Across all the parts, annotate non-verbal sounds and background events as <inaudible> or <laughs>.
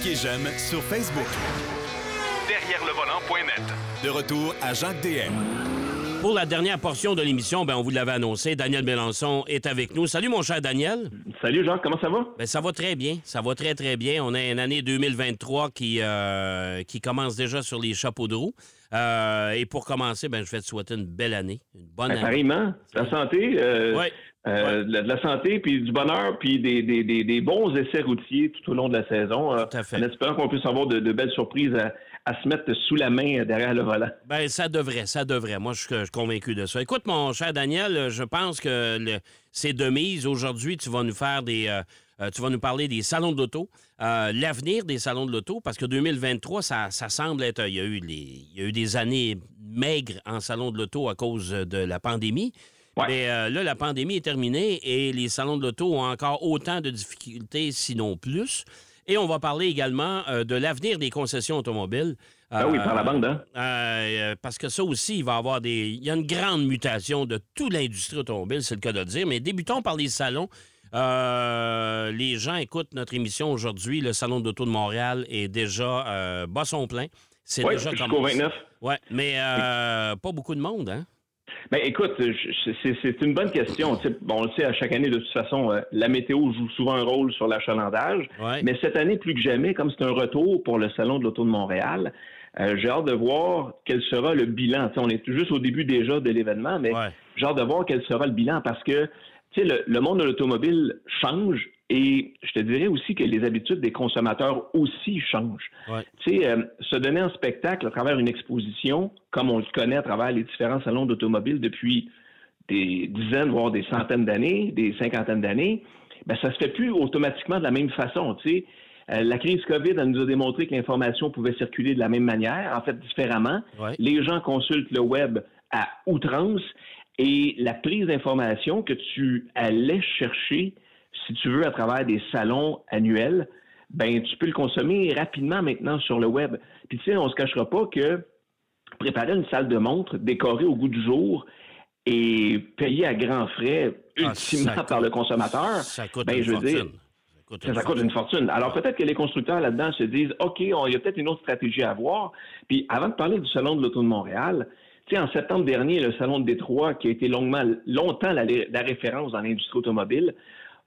Cliquez j'aime sur Facebook. Derrière le volant.net. De retour à Jacques DM. Pour la dernière portion de l'émission, ben, on vous l'avait annoncé, Daniel Mélenchon est avec nous. Salut mon cher Daniel. Salut Jacques, comment ça va? Ben, ça va très bien, ça va très très bien. On a une année 2023 qui, euh, qui commence déjà sur les chapeaux de roue. Euh, et pour commencer, ben, je vais te souhaiter une belle année, une bonne Ben, année. pareillement, la santé, euh, Ouais. Euh, de la- de la santé, puis du bonheur, puis des, des, des, des bons essais routiers tout au long de la saison. euh, Tout à fait. En espérant qu'on puisse avoir de, de belles surprises à, à se mettre sous la main euh, derrière le volant. Ben, ça devrait, ça devrait. Moi, je suis je suis convaincu de ça. Écoute, mon cher Daniel, je pense que c'est de mise. Aujourd'hui, tu vas nous faire des. euh, tu vas nous parler des salons de l'auto, euh, l'avenir des salons de l'auto, parce que 2023, ça, ça semble être. Il y, a eu les, il y a eu des années maigres en salon de l'auto à cause de la pandémie. Ouais. Mais euh, là, la pandémie est terminée et les salons de l'auto ont encore autant de difficultés, sinon plus. Et on va parler également euh, de l'avenir des concessions automobiles. Ah oui, par la bande, hein? Euh, parce que ça aussi, il va y avoir des. Il y a une grande mutation de toute l'industrie automobile, c'est le cas de le dire. Mais débutons par les salons. Euh, les gens écoutent notre émission aujourd'hui. Le Salon d'auto de Montréal est déjà euh, bas son plein. C'est Oui, déjà jusqu'au commencé. 29. Ouais, mais euh, pas beaucoup de monde, hein? Ben écoute, c'est une bonne question. Bon, on le sait à chaque année, de toute façon, euh, la météo joue souvent un rôle sur l'achalandage. Ouais. Mais cette année, plus que jamais, comme c'est un retour pour le Salon de l'Auto de Montréal, euh, j'ai hâte de voir quel sera le bilan. On est juste au début déjà de l'événement, mais Ouais. j'ai hâte de voir quel sera le bilan parce que le monde de l'automobile change et je te dirais aussi que les habitudes des consommateurs aussi changent. Ouais. Tu sais, euh, se donner en spectacle à travers une exposition, comme on le connaît à travers les différents salons d'automobile depuis des dizaines, voire des centaines d'années, des cinquantaines d'années, ben ça se fait plus automatiquement de la même façon. Tu sais, Euh, la crise COVID elle nous a démontré que l'information pouvait circuler de la même manière, en fait différemment. Ouais. Les gens consultent le web à outrance et la prise d'information que tu allais chercher, si tu veux, à travers des salons annuels, ben tu peux le consommer rapidement maintenant sur le web. Puis tu sais, on se cachera pas que préparer une salle de montre décorée au goût du jour et payée à grands frais, Ah, ultimement par coûte- le consommateur, Ça coûte ben, une je veux fortune. dire, ça coûte ça, ça coûte une fortune. Alors peut-être que les constructeurs là-dedans se disent, OK, il y a peut-être une autre stratégie à avoir. Puis avant de parler du salon de l'auto de Montréal, tu sais, en septembre dernier, le salon de Détroit, qui a été longuement, longtemps la, la référence dans l'industrie automobile,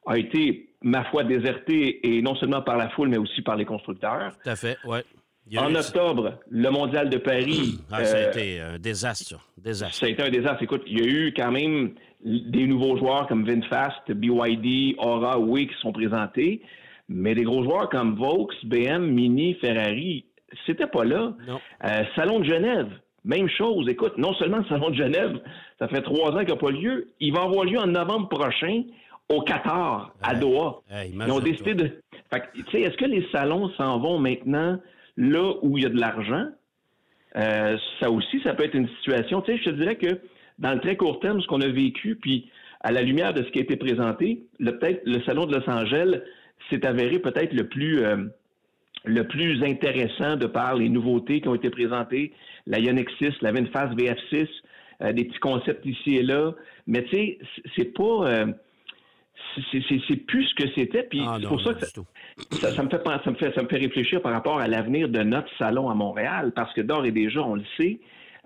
a été, ma foi, déserté et non seulement par la foule, mais aussi par les constructeurs. Tout à fait, a En eu- octobre, le mondial de Paris. <clears throat> Ah, ça a euh, été un désastre, ça. Désastre. ça a été un désastre. Écoute, il y a eu quand même des nouveaux joueurs comme VinFast, BYD, Aura, Oui qui sont présentés, mais des gros joueurs comme Vaux, BM, Mini, Ferrari, c'était pas là. Non. Euh, Salon de Genève, même chose. Écoute, non seulement le Salon de Genève, ça fait trois ans qu'il n'a pas lieu, il va avoir lieu en novembre prochain au Qatar, à. Doha. Hey, Ils ont décidé de. Tu sais, est-ce que les salons s'en vont maintenant là où il y a de l'argent? Euh, ça aussi, ça peut être une situation. Tu sais, je te dirais que dans le très court terme, ce qu'on a vécu, puis à la lumière de ce qui a été présenté, le peut-être le salon de Los Angeles s'est avéré peut-être le plus euh, le plus intéressant de par les nouveautés qui ont été présentées, la Ioniq 6, la VinFast VF6, euh, des petits concepts ici et là. Mais tu sais, c'est- pas c'est- plus ce que c'était. Puis Ah c'est non, pour ça que ça, ça me fait pen- ça me fait ça me fait réfléchir par rapport à l'avenir de notre salon à Montréal parce que d'ores et déjà on le sait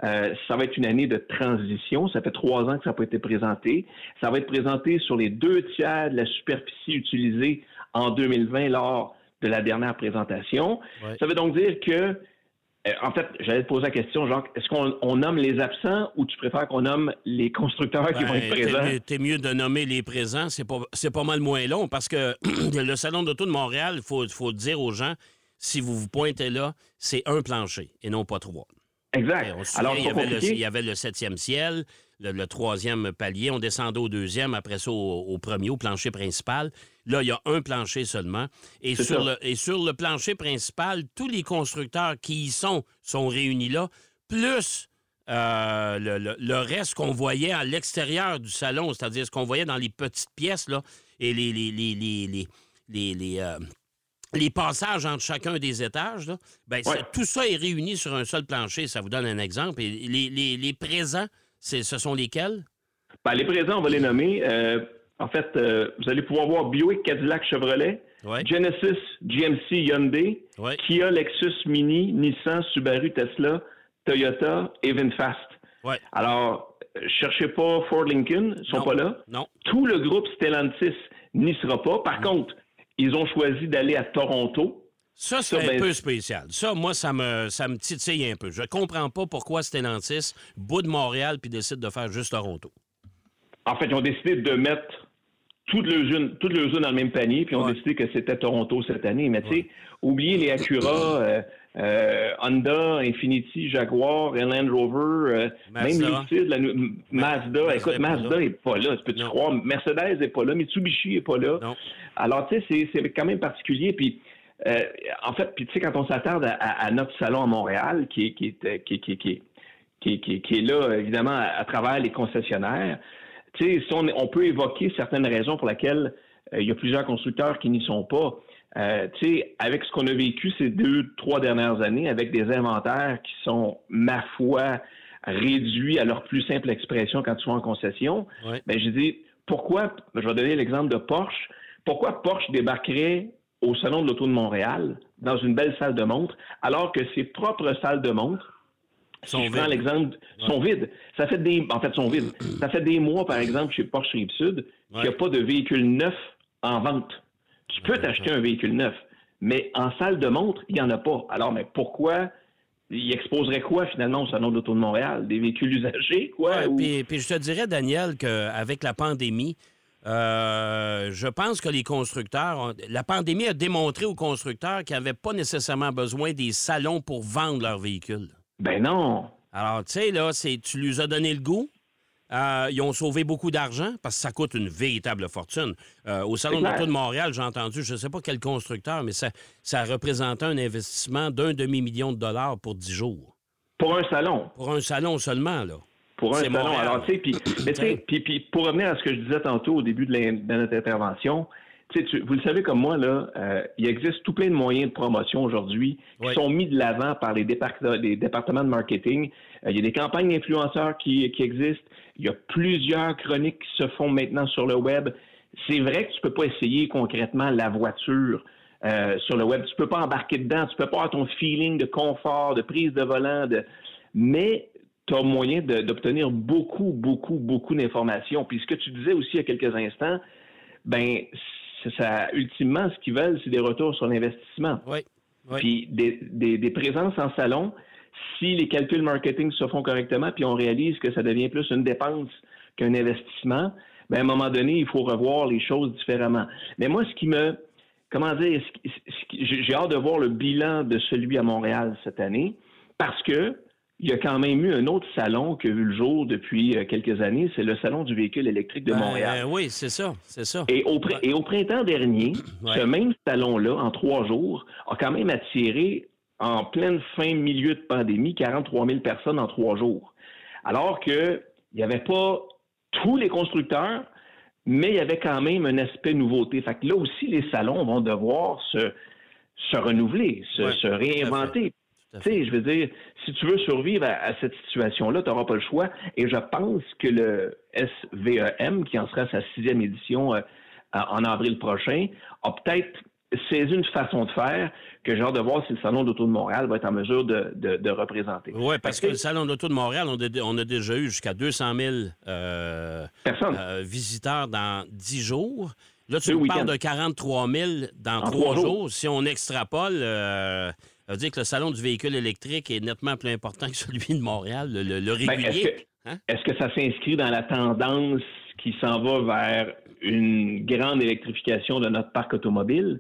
euh, ça va être une année de transition. Ça fait trois ans que ça n'a pas été présenté. Ça va être présenté sur les deux tiers de la superficie utilisée en 2020 lors de la dernière présentation. Ouais. Ça veut donc dire que, en fait, j'allais te poser la question, Jacques, est-ce qu'on on nomme les absents ou tu préfères qu'on nomme les constructeurs qui vont Ben, être présents? T'es mieux de nommer les présents, c'est pas, c'est pas mal moins long parce que <clears throat> le Salon d'auto de Montréal, il faut, faut dire aux gens, si vous vous pointez là, c'est un plancher et non pas trois. Exact. On se Alors, il, y avait le, compliqué. il y avait le septième ciel, le, le troisième palier, on descendait au deuxième, après ça au, au premier, au plancher principal. Là, il y a un plancher seulement. Et sur, ça. le, et sur le plancher principal, tous les constructeurs qui y sont sont réunis là, plus euh, le, le- le reste qu'on voyait à l'extérieur du salon, c'est-à-dire ce qu'on voyait dans les petites pièces là, et les, les, les, les, les, les- les, euh, les passages entre chacun des étages, là, ben, Ouais. tout ça est réuni sur un seul plancher. Ça vous donne un exemple. Et les, les- les présents, ce sont lesquels? Ben, les présents, on va les nommer. Euh, En fait, euh, vous allez pouvoir voir Buick, Cadillac, Chevrolet, Ouais. Genesis, GMC, Hyundai, Ouais. Kia, Lexus, Mini, Nissan, Subaru, Tesla, Toyota et VinFast. Alors, euh, cherchez pas Ford Lincoln, ils sont Non. pas là. Non. Tout le groupe Stellantis n'y sera pas. Par contre, ils ont choisi d'aller à Toronto. Ça, c'est un ben- peu spécial. Ça, moi, ça me, ça me titille un peu. Je comprends pas pourquoi Stellantis bout de Montréal puis décide de faire juste Toronto. En fait, ils ont décidé de mettre toutes leurs unes, toutes leurs dans le même panier, puis ils ont Ouais. décidé que c'était Toronto cette année. Mais tu sais, oubliez les Acura, euh, euh, Honda, Infiniti, Jaguar, Land Rover, euh, même Lucid, la Mazda. Mazda Écoute, Mazda là. est pas là. Tu peux-tu croire? Mercedes est pas là, Mitsubishi est pas là. Non. Alors, tu sais, c'est- quand même particulier. Puis, euh, en fait, puis tu sais, quand on s'attarde à, notre salon à Montréal, qui est, qui qui qui qui qui qui là, évidemment, à, à travers les concessionnaires, tu sais, si on, on peut évoquer certaines raisons pour lesquelles euh, il y a plusieurs constructeurs qui n'y sont pas. Euh, tu sais, avec ce qu'on a vécu ces deux, trois dernières années, avec des inventaires qui sont, ma foi, réduits à leur plus simple expression quand tu vas en concession, Ouais. ben, je dis, pourquoi, je vais donner l'exemple de Porsche, pourquoi Porsche débarquerait au Salon de l'Auto de Montréal dans une belle salle de montre, alors que ses propres salles de montre, Sont si je prends l'exemple, sont vides. Ça fait des, en fait, sont vides. Ça fait des mois, par exemple, chez Porsche Rive-Sud, qu'il n'y a pas de véhicule neuf en vente. Tu peux t'acheter un véhicule neuf, mais en salle de montre, il n'y en a pas. Alors, mais pourquoi? Il exposerait quoi finalement au Salon de l'Auto de Montréal? Des véhicules usagés, quoi? Ouais, ou- puis, puis je te dirais, Daniel, qu'avec la pandémie, euh, je pense que les constructeurs, ont- la pandémie a démontré aux constructeurs qu'ils n'avaient pas nécessairement besoin des salons pour vendre leurs véhicules. Ben non. Alors, tu sais, là, c'est, tu lui as donné le goût. Euh, ils ont sauvé beaucoup d'argent parce que ça coûte une véritable fortune. Euh, au Salon de l'Auto de Montréal, j'ai entendu, je ne sais pas quel constructeur, mais ça, ça représentait un investissement d'un demi-million de dollars pour 10 jours. Pour un salon. Pour un salon seulement, là. Pour un salon. Montréal. Alors, tu sais, puis, pour revenir à ce que je disais tantôt au début de notre intervention, tu sais, tu- vous le savez comme moi, là, euh, il existe tout plein de moyens de promotion aujourd'hui qui Oui. sont mis de l'avant par les, départ- les départements de marketing. Euh, il y a des campagnes d'influenceurs qui, qui existent. Il y a plusieurs chroniques qui se font maintenant sur le web. C'est vrai que tu peux pas essayer concrètement la voiture euh, sur le web. Tu peux pas embarquer dedans. Tu peux pas avoir ton feeling de confort, de prise de volant, de... mais tu as moyen d'obtenir beaucoup, beaucoup, beaucoup d'informations. Puis ce que tu disais aussi il y a quelques instants, ben ça, ultimement, ce qu'ils veulent, c'est des retours sur l'investissement. Oui. Oui. Puis des, des- des présences en salon, si les calculs marketing se font correctement, puis on réalise que ça devient plus une dépense qu'un investissement, ben à un moment donné, il faut revoir les choses différemment. Mais moi, ce qui me, comment dire, j'ai hâte de voir le bilan de celui à Montréal cette année, parce que il y a quand même eu un autre salon qui a vu le jour depuis euh, quelques années, c'est le salon du véhicule électrique de Ben, Montréal. euh, oui, c'est ça, c'est ça. Et au, pr- et au printemps dernier, <clears throat> Ouais. ce même salon-là, en trois jours, a quand même attiré, en pleine fin milieu de pandémie, 43 000 personnes en trois jours. Alors qu'il n'y avait pas tous les constructeurs, mais il y avait quand même un aspect nouveauté. Fait que là aussi, les salons vont devoir se, se renouveler, se, Ouais, réinventer. Tu sais, je veux dire, si tu veux survivre à, à cette situation-là, tu n'auras pas le choix. Et je pense que le SVEM, qui en sera à sa sixième édition euh, en avril prochain, a peut-être saisi une façon de faire que j'ai hâte de voir si le Salon d'Auto de Montréal va être en mesure de, de- de représenter. Oui, parce que le Salon d'Auto de Montréal, on a, on a déjà eu jusqu'à 200 000 euh, euh, visiteurs dans 10 jours. Là, tu nous parles de 43 000 dans En 3 trois jours. jours. Si on extrapole, euh, ça veut dire que le Salon du véhicule électrique est nettement plus important que celui de Montréal, le, le- le Ben, régulier. est-ce que, Hein? est-ce que ça s'inscrit dans la tendance qui s'en va vers une grande électrification de notre parc automobile?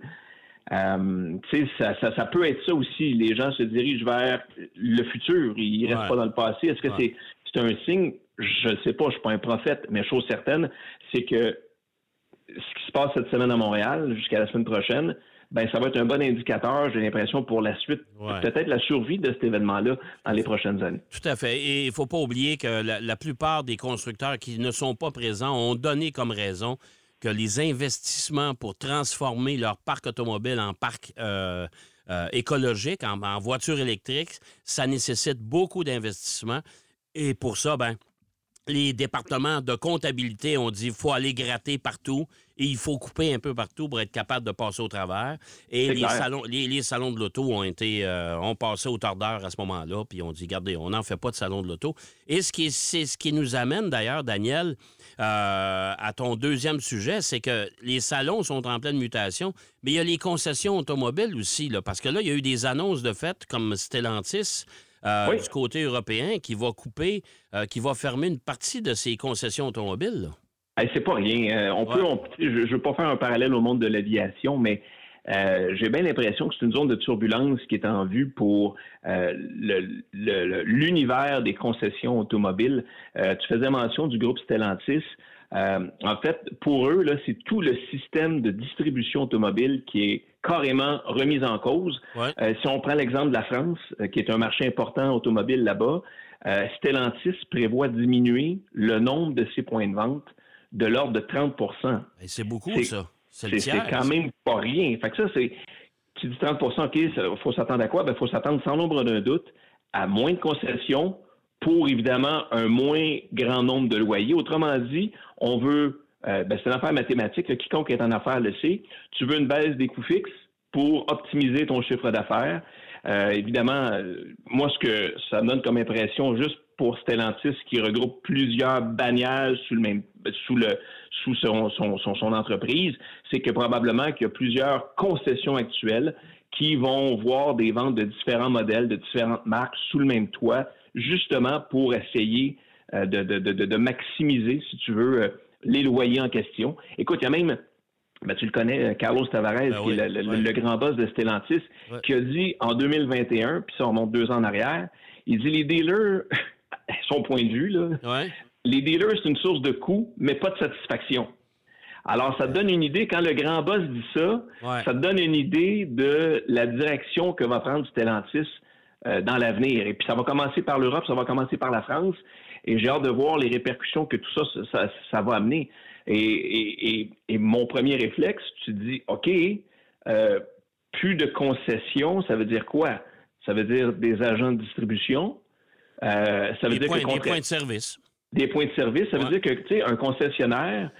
Euh, tu sais, ça, ça, ça peut être ça aussi. Les gens se dirigent vers le futur. Ils restent Ouais. pas dans le passé. Est-ce que Ouais. c'est, c'est un signe? Je ne sais pas, je suis pas un prophète, mais chose certaine, c'est que ce qui se passe cette semaine à Montréal jusqu'à la semaine prochaine, ben ça va être un bon indicateur, j'ai l'impression, pour la suite, Ouais. peut-être la survie de cet événement-là dans les prochaines années. Tout à fait. Et il ne faut pas oublier que la, la plupart des constructeurs qui ne sont pas présents ont donné comme raison que les investissements pour transformer leur parc automobile en parc euh, euh, écologique, en, en voiture électrique, ça nécessite beaucoup d'investissements. Et pour ça, ben, les départements de comptabilité ont dit qu'il faut aller gratter partout et il faut couper un peu partout pour être capable de passer au travers. Et les salons, les, salons de l'auto ont été euh, ont passé au tordeur à ce moment-là, puis on dit regardez, on n'en fait pas de salon de l'auto. Et ce qui c'est ce qui nous amène d'ailleurs, Daniel, euh, à ton deuxième sujet, c'est que les salons sont en pleine mutation, mais il y a les concessions automobiles aussi, là, parce que là, il y a eu des annonces de fait comme Stellantis euh, du côté européen qui va couper, euh, qui va fermer une partie de ses concessions automobiles. C'est pas rien. Euh, on peut, je ne veux pas faire un parallèle au monde de l'aviation, mais j'ai bien l'impression que c'est une zone de turbulence qui est en vue pour l'univers des concessions automobiles. tu faisais mention du groupe Stellantis. en fait, pour eux, là, c'est tout le système de distribution automobile qui est carrément remise en cause. Euh, si on prend l'exemple de la France, euh, qui est un marché important automobile là-bas, euh, Stellantis prévoit diminuer le nombre de ses points de vente de l'ordre de 30% C'est beaucoup, ça. C'est quand même pas rien. Fait que ça, c'est. Tu dis 30% OK, il faut s'attendre à quoi? Il ben, faut s'attendre sans nombre d'un doute à moins de concessions pour évidemment un moins grand nombre de loyers. Autrement dit, on veut euh, ben, c'est une affaire mathématique. Quiconque est en affaires le sait. Tu veux une baisse des coûts fixes pour optimiser ton chiffre d'affaires. Euh, évidemment, euh, moi, ce que ça donne comme impression, juste pour Stellantis, qui regroupe plusieurs bannières sous le même, sous le, sous son, son, son, entreprise, c'est que probablement qu'il y a plusieurs concessions actuelles qui vont voir des ventes de différents modèles, de différentes marques sous le même toit, justement pour essayer de, de, de, de, maximiser, si tu veux, les loyers en question. Écoute, il y a même, ben, tu le connais, Carlos Tavares, ben qui est le, grand boss de Stellantis, qui a dit en 2021, puis ça remonte deux ans en arrière, il dit les dealers, son point de vue, là, les dealers, c'est une source de coûts, mais pas de satisfaction. Alors, ça te donne une idée, quand le grand boss dit ça, ça te donne une idée de la direction que va prendre Stellantis euh, dans l'avenir. Et puis, ça va commencer par l'Europe, ça va commencer par la France. Et j'ai hâte de voir les répercussions que tout ça, ça, va amener. Et, mon premier réflexe, tu dis, OK, euh, plus de concessions, ça veut dire quoi? Ça veut dire des agents de distribution. Euh, ça veut des, dire points, des points de service. Des points de service. Ça veut dire que, tu sais, un concessionnaire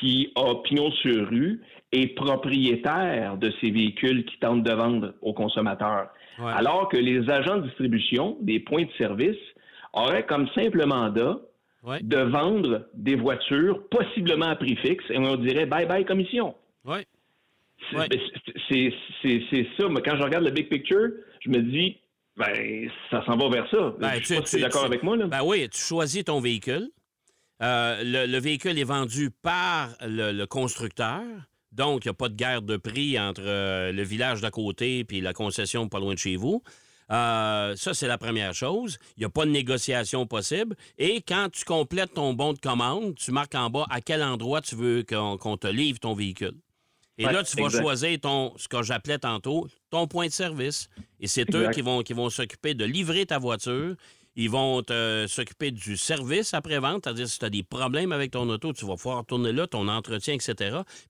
qui a pignon sur rue est propriétaire de ces véhicules qui tentent de vendre aux consommateurs. Alors que les agents de distribution, des points de service, aurait comme simple mandat de vendre des voitures possiblement à prix fixe et on dirait bye bye commission. Oui. C'est ça. Mais quand je regarde le big picture, je me dis, ben, ça s'en va vers ça. Ben, tu, es d'accord avec moi. Là. Ben oui, tu choisis ton véhicule. Euh, le, véhicule est vendu par le, constructeur. Donc, il n'y a pas de guerre de prix entre euh, le village d'à côté et la concession pas loin de chez vous. Euh, ça, c'est la première chose. Il n'y a pas de négociation possible. Et quand tu complètes ton bon de commande, tu marques en bas à quel endroit tu veux qu'on te livre ton véhicule. Et là, tu vas choisir ton, ce que j'appelais tantôt, ton point de service. Et c'est eux qui vont, qui vont s'occuper de livrer ta voiture ils vont s'occuper du service après-vente, c'est-à-dire si tu as des problèmes avec ton auto, tu vas pouvoir tourner là, ton entretien, etc.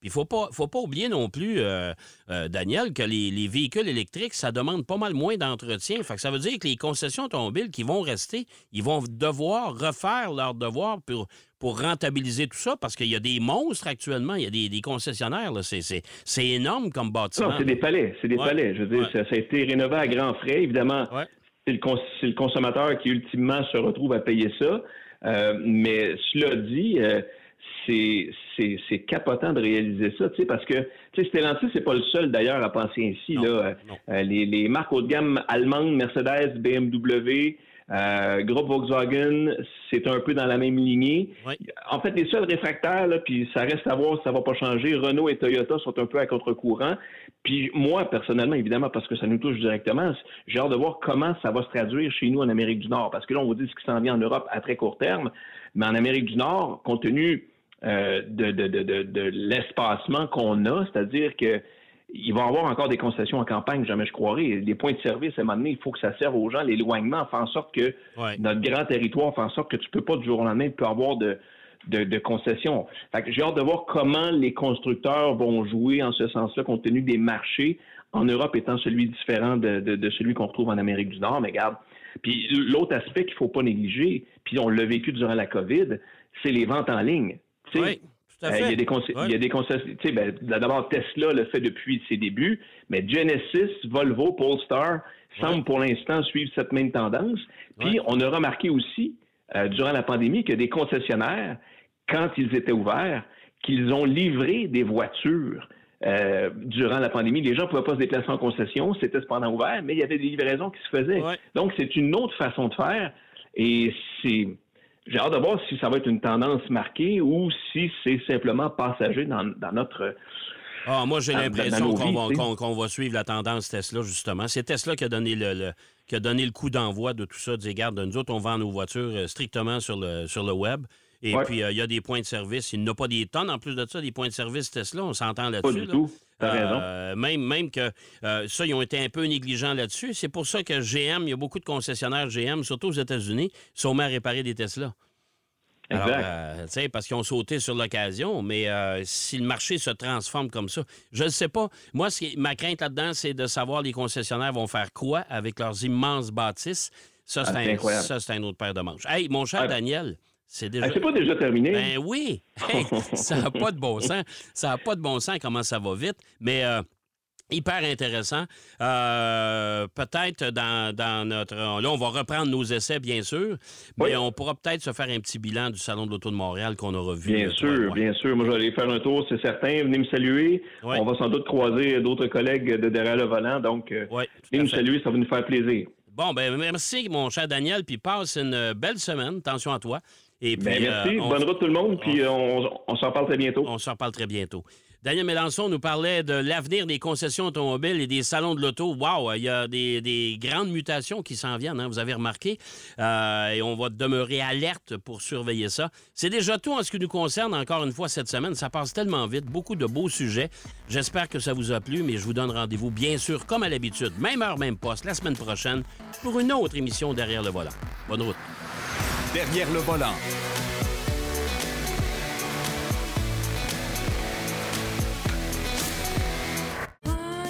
Puis il ne faut pas, faut pas oublier non plus, euh, euh, Daniel, que les, véhicules électriques, ça demande pas mal moins d'entretien. Fait que ça veut dire que les concessions automobiles qui vont rester, ils vont devoir refaire leur devoir pour, pour rentabiliser tout ça, parce qu'il y a des monstres actuellement, il y a des, concessionnaires, c'est énorme comme bâtiment. Non, c'est des palais, c'est des palais. Je veux dire, ça, a été rénové à grands frais, évidemment c'est le, consommateur qui ultimement se retrouve à payer ça. Euh, mais cela dit, euh, c'est capotant de réaliser ça, tu sais, parce que tu sais, Stellantis, c'est pas le seul d'ailleurs à penser ainsi. là. Euh, les, les, marques haut de gamme allemandes, Mercedes, BMW, euh, groupe Volkswagen, c'est un peu dans la même lignée. En fait, les seuls réfractaires, là, puis ça reste à voir si ça va pas changer, Renault et Toyota sont un peu à contre-courant. Puis moi, personnellement, évidemment, parce que ça nous touche directement, j'ai hâte de voir comment ça va se traduire chez nous en Amérique du Nord. Parce que là, on vous dit ce qui s'en vient en Europe à très court terme, mais en Amérique du Nord, compte tenu euh, de, de, de, de l'espacement qu'on a, c'est-à-dire que il va y avoir encore des concessions en campagne, jamais je croirais. Des points de service, à un moment donné, il faut que ça serve aux gens. L'éloignement fait en sorte que notre grand territoire fait en sorte que tu peux pas du jour au lendemain peux avoir de, de, concessions. j'ai hâte de voir comment les constructeurs vont jouer en ce sens-là, compte tenu des marchés en Europe étant celui différent de, celui qu'on retrouve en Amérique du Nord. Mais regarde, Puis l'autre aspect qu'il ne faut pas négliger, puis on l'a vécu durant la COVID, c'est les ventes en ligne. Oui. Euh, il y a des, il y a des concessions. Ben, D'abord, Tesla le fait depuis ses débuts, mais Genesis, Volvo, Polestar semblent pour l'instant suivre cette même tendance. Puis on a remarqué aussi, euh, durant la pandémie, que des concessionnaires, quand ils étaient ouverts, qu'ils ont livré des voitures euh, durant la pandémie. Les gens ne pouvaient pas se déplacer en concession, c'était cependant ouvert, mais il y avait des livraisons qui se faisaient. Donc, c'est une autre façon de faire et c'est. J'ai hâte de voir si ça va être une tendance marquée ou si c'est simplement passager dans, notre. Ah, moi, j'ai l'impression qu'on va, suivre la tendance Tesla, justement. C'est Tesla qui a donné le, qui a donné le coup d'envoi de tout ça. Des garde, nous autres, on vend nos voitures euh, strictement sur le, sur le web. Et puis, euh, il y a des points de service. Il n'y a pas des tonnes en plus de ça, des points de service Tesla. On s'entend là-dessus. Pas du tout. Euh, même, même que euh, ça, ils ont été un peu négligents là-dessus. C'est pour ça que GM, il y a beaucoup de concessionnaires GM, surtout aux États-Unis, sont mis à réparer des Tesla. Exact. parce qu'ils ont sauté sur l'occasion, mais si le marché se transforme comme ça, je ne sais pas. Moi, ma crainte là-dedans, c'est de savoir les concessionnaires vont faire quoi avec leurs immenses bâtisses. Ça, c'est un, un, autre paire de manches. Hey, mon cher Daniel, c'est déjà... pas déjà terminé? Ben oui! <laughs> ça n'a pas de bon sens. Ça n'a pas de bon sens comment ça va vite, mais... Euh, hyper intéressant. Euh, peut-être dans, notre... Là, on va reprendre nos essais, bien sûr, mais on pourra peut-être se faire un petit bilan du Salon de l'Auto de Montréal qu'on aura vu. Bien sûr, bien sûr. Moi, je vais aller faire un tour, c'est certain. Venez me saluer. On va sans doute croiser d'autres collègues de derrière le volant, donc euh, venez me saluer, ça va nous faire plaisir. Bon, ben merci, mon cher Daniel, puis passe une belle semaine. Attention à toi. Ben, merci. Euh, Bonne route tout le monde. Puis euh, on, s'en parle très bientôt. On s'en parle très bientôt. Daniel Mélenchon nous parlait de l'avenir des concessions automobiles et des salons de l'auto. Wow, il y a des, grandes mutations qui s'en viennent, hein, vous avez remarqué. Euh, et on va demeurer alerte pour surveiller ça. C'est déjà tout en ce qui nous concerne, encore une fois, cette semaine. Ça passe tellement vite, beaucoup de beaux sujets. J'espère que ça vous a plu, mais je vous donne rendez-vous, bien sûr, comme à l'habitude, même heure, même poste, la semaine prochaine, pour une autre émission Derrière le volant. Bonne route. Derrière le volant.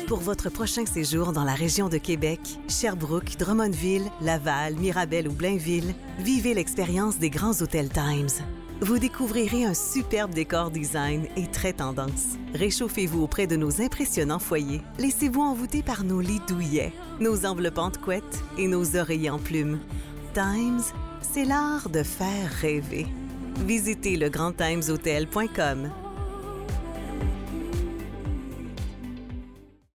Pour votre prochain séjour dans la région de Québec, Sherbrooke, Drummondville, Laval, Mirabel ou Blainville, vivez l'expérience des grands hôtels Times. Vous découvrirez un superbe décor design et très tendance. Réchauffez-vous auprès de nos impressionnants foyers. Laissez-vous envoûter par nos lits douillets, nos enveloppantes couettes et nos oreillers en plumes. Times, c'est l'art de faire rêver. Visitez legrandtimeshotel.com.